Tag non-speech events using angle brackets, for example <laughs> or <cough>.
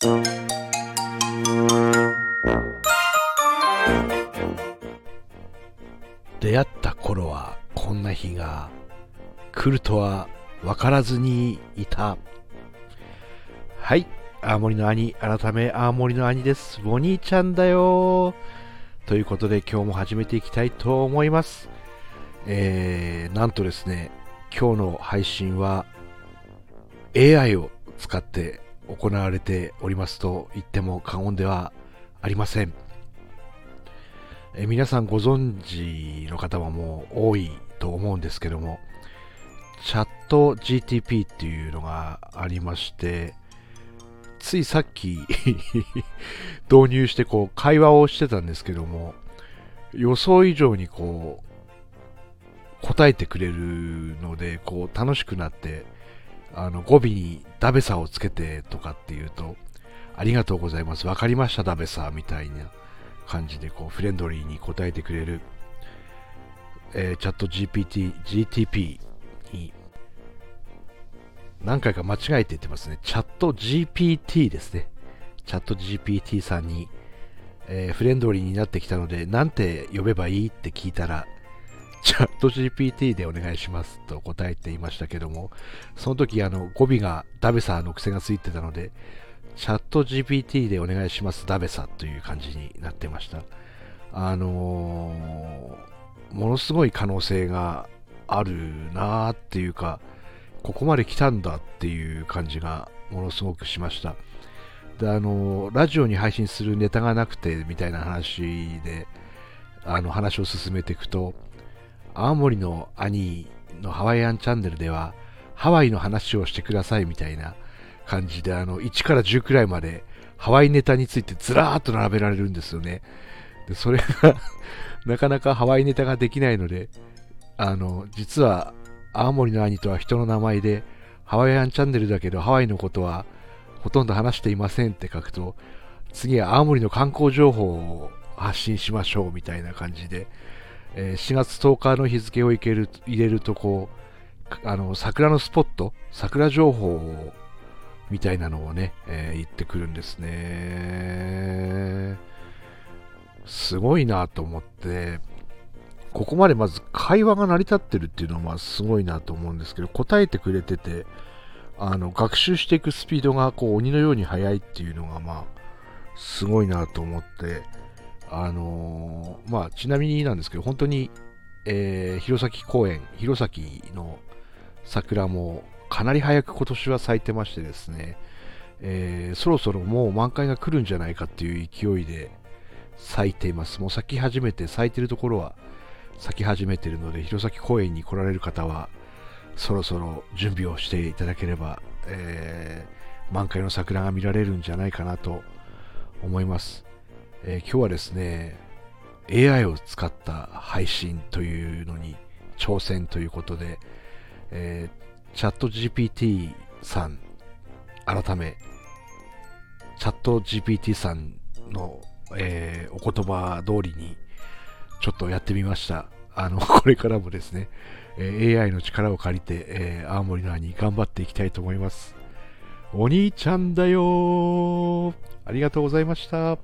出会った頃はこんな日が来るとは分からずにいた。はい。青森の兄、改め青森の兄です。お兄ちゃんだよということで今日も始めていきたいと思います。えー、なんとですね、今日の配信は AI を使って行われておりますと言っても過言ではありません。え皆さんご存知の方はもう多いと思うんですけども、チャット GTP っていうのがありまして、ついさっき <laughs> 導入してこう会話をしてたんですけども、予想以上にこう答えてくれるので、こう楽しくなって、あの語尾にダベサをつけてとかっていうと、ありがとうございます、わかりましたダベサみたいな感じでこうフレンドリーに答えてくれる、えーチャット GPT、GTP に何回か間違えて言ってますね。チャット GPT ですね。チャット GPT さんに、えーフレンドリーになってきたので、なんて呼べばいいって聞いたら、チャット GPT でお願いしますと答えていましたけども、その時あの語尾がダベサの癖がついてたので、チャット GPT でお願いしますダベサという感じになってました。あのーものすごい可能性があるなーっていうか、ここまで来たんだっていう感じがものすごくしました。で、あの、ラジオに配信するネタがなくてみたいな話で、あの話を進めていくと、青森の兄のハワイアンチャンネルでは、ハワイの話をしてくださいみたいな感じで、あの、1から10くらいまでハワイネタについてずらーっと並べられるんですよね。で、それが <laughs> なかなかハワイネタができないので、あの、実は青森の兄とは人の名前で、ハワイアンチャンネルだけどハワイのことはほとんど話していませんって書くと、次は青森の観光情報を発信しましょうみたいな感じで、えー4月10日の日付を入れる入れるとこう、あの、桜のスポット、桜情報みたいなのをね、えー言ってくるんですね。すごいなと思って、ここまでまず会話が成り立ってるっていうのはまあすごいなと思うんですけど、答えてくれてて、あの学習していくスピードがこう鬼のように速いっていうのがまあすごいなと思って、あのーまあちなみになんですけど、本当に、えー弘前公園、弘前の桜もかなり早く今年は咲いてましてですね、えーそろそろもう満開が来るんじゃないかっていう勢いで咲いています。もう咲き始めて、咲いてるところは咲き始めてるので、弘前公園に来られる方は、そろそろ準備をしていただければ、えー満開の桜が見られるんじゃないかなと思います。えー今日はですね、AI を使った配信というのに挑戦ということで、えーチャット GPT さん、改め、チャット GPT さんの、えーお言葉通りにちょっとやってみました。あの、<laughs> これからもですね、え AI の力を借りて、えー青森の兄頑張っていきたいと思います。お兄ちゃんだよありがとうございました。